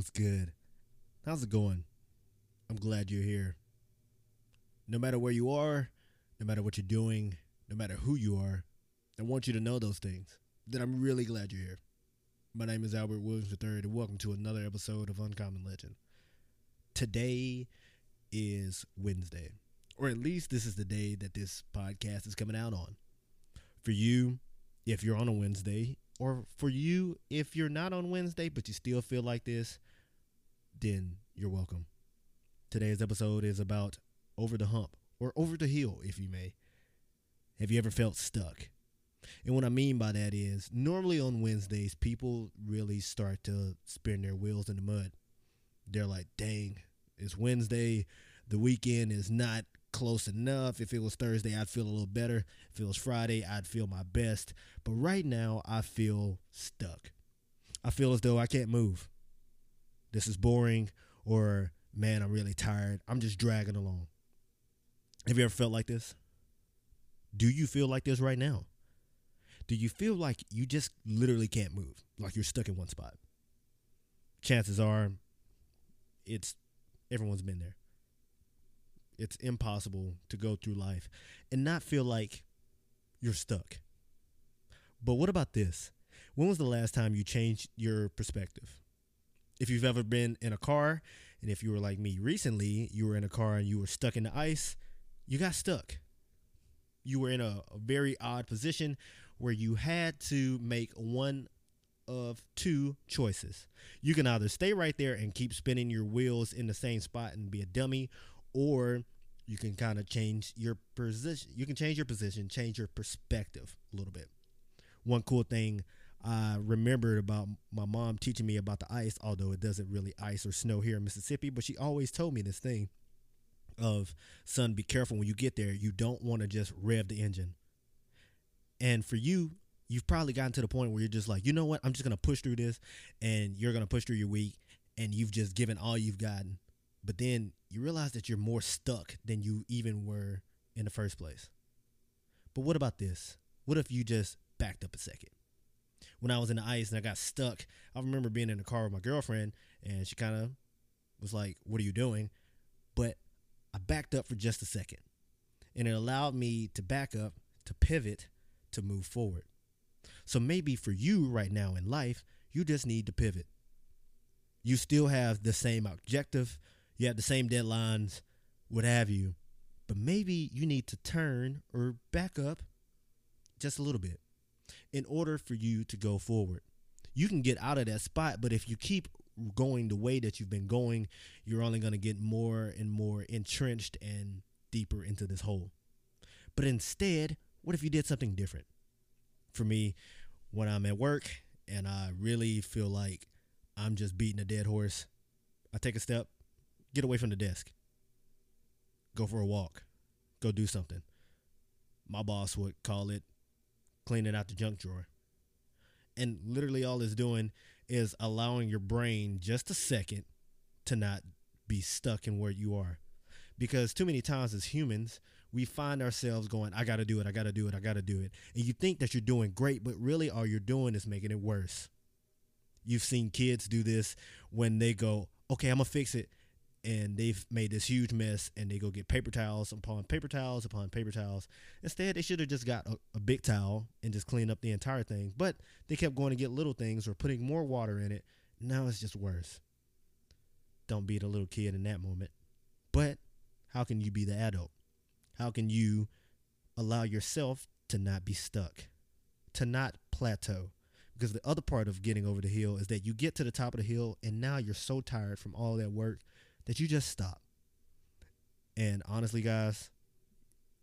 What's good? How's it going? I'm glad you're here. No matter where you are, no matter what you're doing, no matter who you are, I want you to know those things. That I'm really glad you're here. My name is Albert Williams III, and welcome to another episode of Uncommon Legend. Today is Wednesday, or at least this is the day that this podcast is coming out on. For you, if you're on a Wednesday, or for you, if you're not on Wednesday but you still feel like this, then you're welcome. Today's episode is about over the hump, or over the hill, if you may. Have you ever felt stuck? And what I mean by that is normally on Wednesdays, people really start to spin their wheels in the mud. They're like, dang, it's Wednesday. The weekend is not close enough. If it was Thursday, I'd feel a little better. If it was Friday, I'd feel my best. But right now, I feel stuck. I feel as though I can't move. This is boring, or man, I'm really tired. I'm just dragging along. Have you ever felt like this? Do you feel like this right now? Do you feel like you just literally can't move, like you're stuck in one spot? Chances are it's everyone's been there. It's impossible to go through life and not feel like you're stuck. But what about this? When was the last time you changed your perspective? If you've ever been in a car, and if you were like me recently, you were in a car and you were stuck in the ice, you got stuck. You were in a, a very odd position where you had to make one of two choices. You can either stay right there and keep spinning your wheels in the same spot and be a dummy, or you can kind of change your position. You can change your position, change your perspective a little bit. One cool thing I remembered about my mom teaching me about the ice, although it doesn't really ice or snow here in Mississippi, but she always told me this thing of son, be careful when you get there. You don't want to just rev the engine. And for you, you've probably gotten to the point where you're just like, you know what? I'm just gonna push through this, and you're gonna push through your week, and you've just given all you've gotten. But then you realize that you're more stuck than you even were in the first place. But what about this? What if you just backed up a second? When I was in the ice and I got stuck, I remember being in the car with my girlfriend, and she kind of was like, "What are you doing?" But I backed up for just a second, and it allowed me to back up, to pivot, to move forward. So maybe for you right now in life, you just need to pivot. You still have the same objective, you have the same deadlines, what have you, but maybe you need to turn or back up just a little bit in order for you to go forward. You can get out of that spot, but if you keep going the way that you've been going, you're only going to get more and more entrenched and deeper into this hole. But instead, what if you did something different? For me, when I'm at work and I really feel like I'm just beating a dead horse, I take a step, get away from the desk, go for a walk, go do something. My boss would call it cleaning out the junk drawer. And literally, all it's doing is allowing your brain just a second to not be stuck in where you are. Because too many times as humans, we find ourselves going, I got to do it, I got to do it, I got to do it. And you think that you're doing great, but really all you're doing is making it worse. You've seen kids do this when they go, okay, I'm to fix it. And they've made this huge mess and they go get paper towels upon paper towels upon paper towels. Instead, they should have just got a, a big towel and just cleaned up the entire thing. But they kept going to get little things or putting more water in it. Now it's just worse. Don't be the little kid in that moment. But how can you be the adult? How can you allow yourself to not be stuck, to not plateau? Because the other part of getting over the hill is that you get to the top of the hill and now you're so tired from all that work that you just stop. And honestly, guys,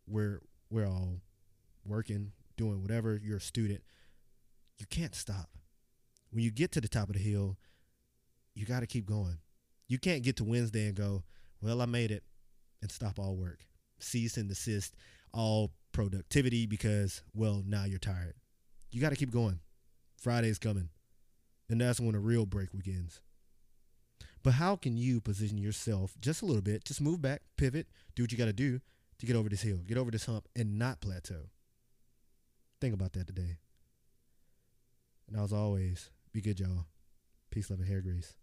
we're we're all working, doing whatever. You're a student. You can't stop. When you get to the top of the hill, you got to keep going. You can't get to Wednesday and go, "Well, I made it," and stop all work cease and desist all productivity because, well, now you're tired. You got to keep going. Friday's coming. And that's when a real break begins. But how can you position yourself just a little bit, just move back, pivot, do what you got to do to get over this hill, get over this hump, and not plateau? Think about that today. And as always, be good, y'all. Peace, love, and hair grease.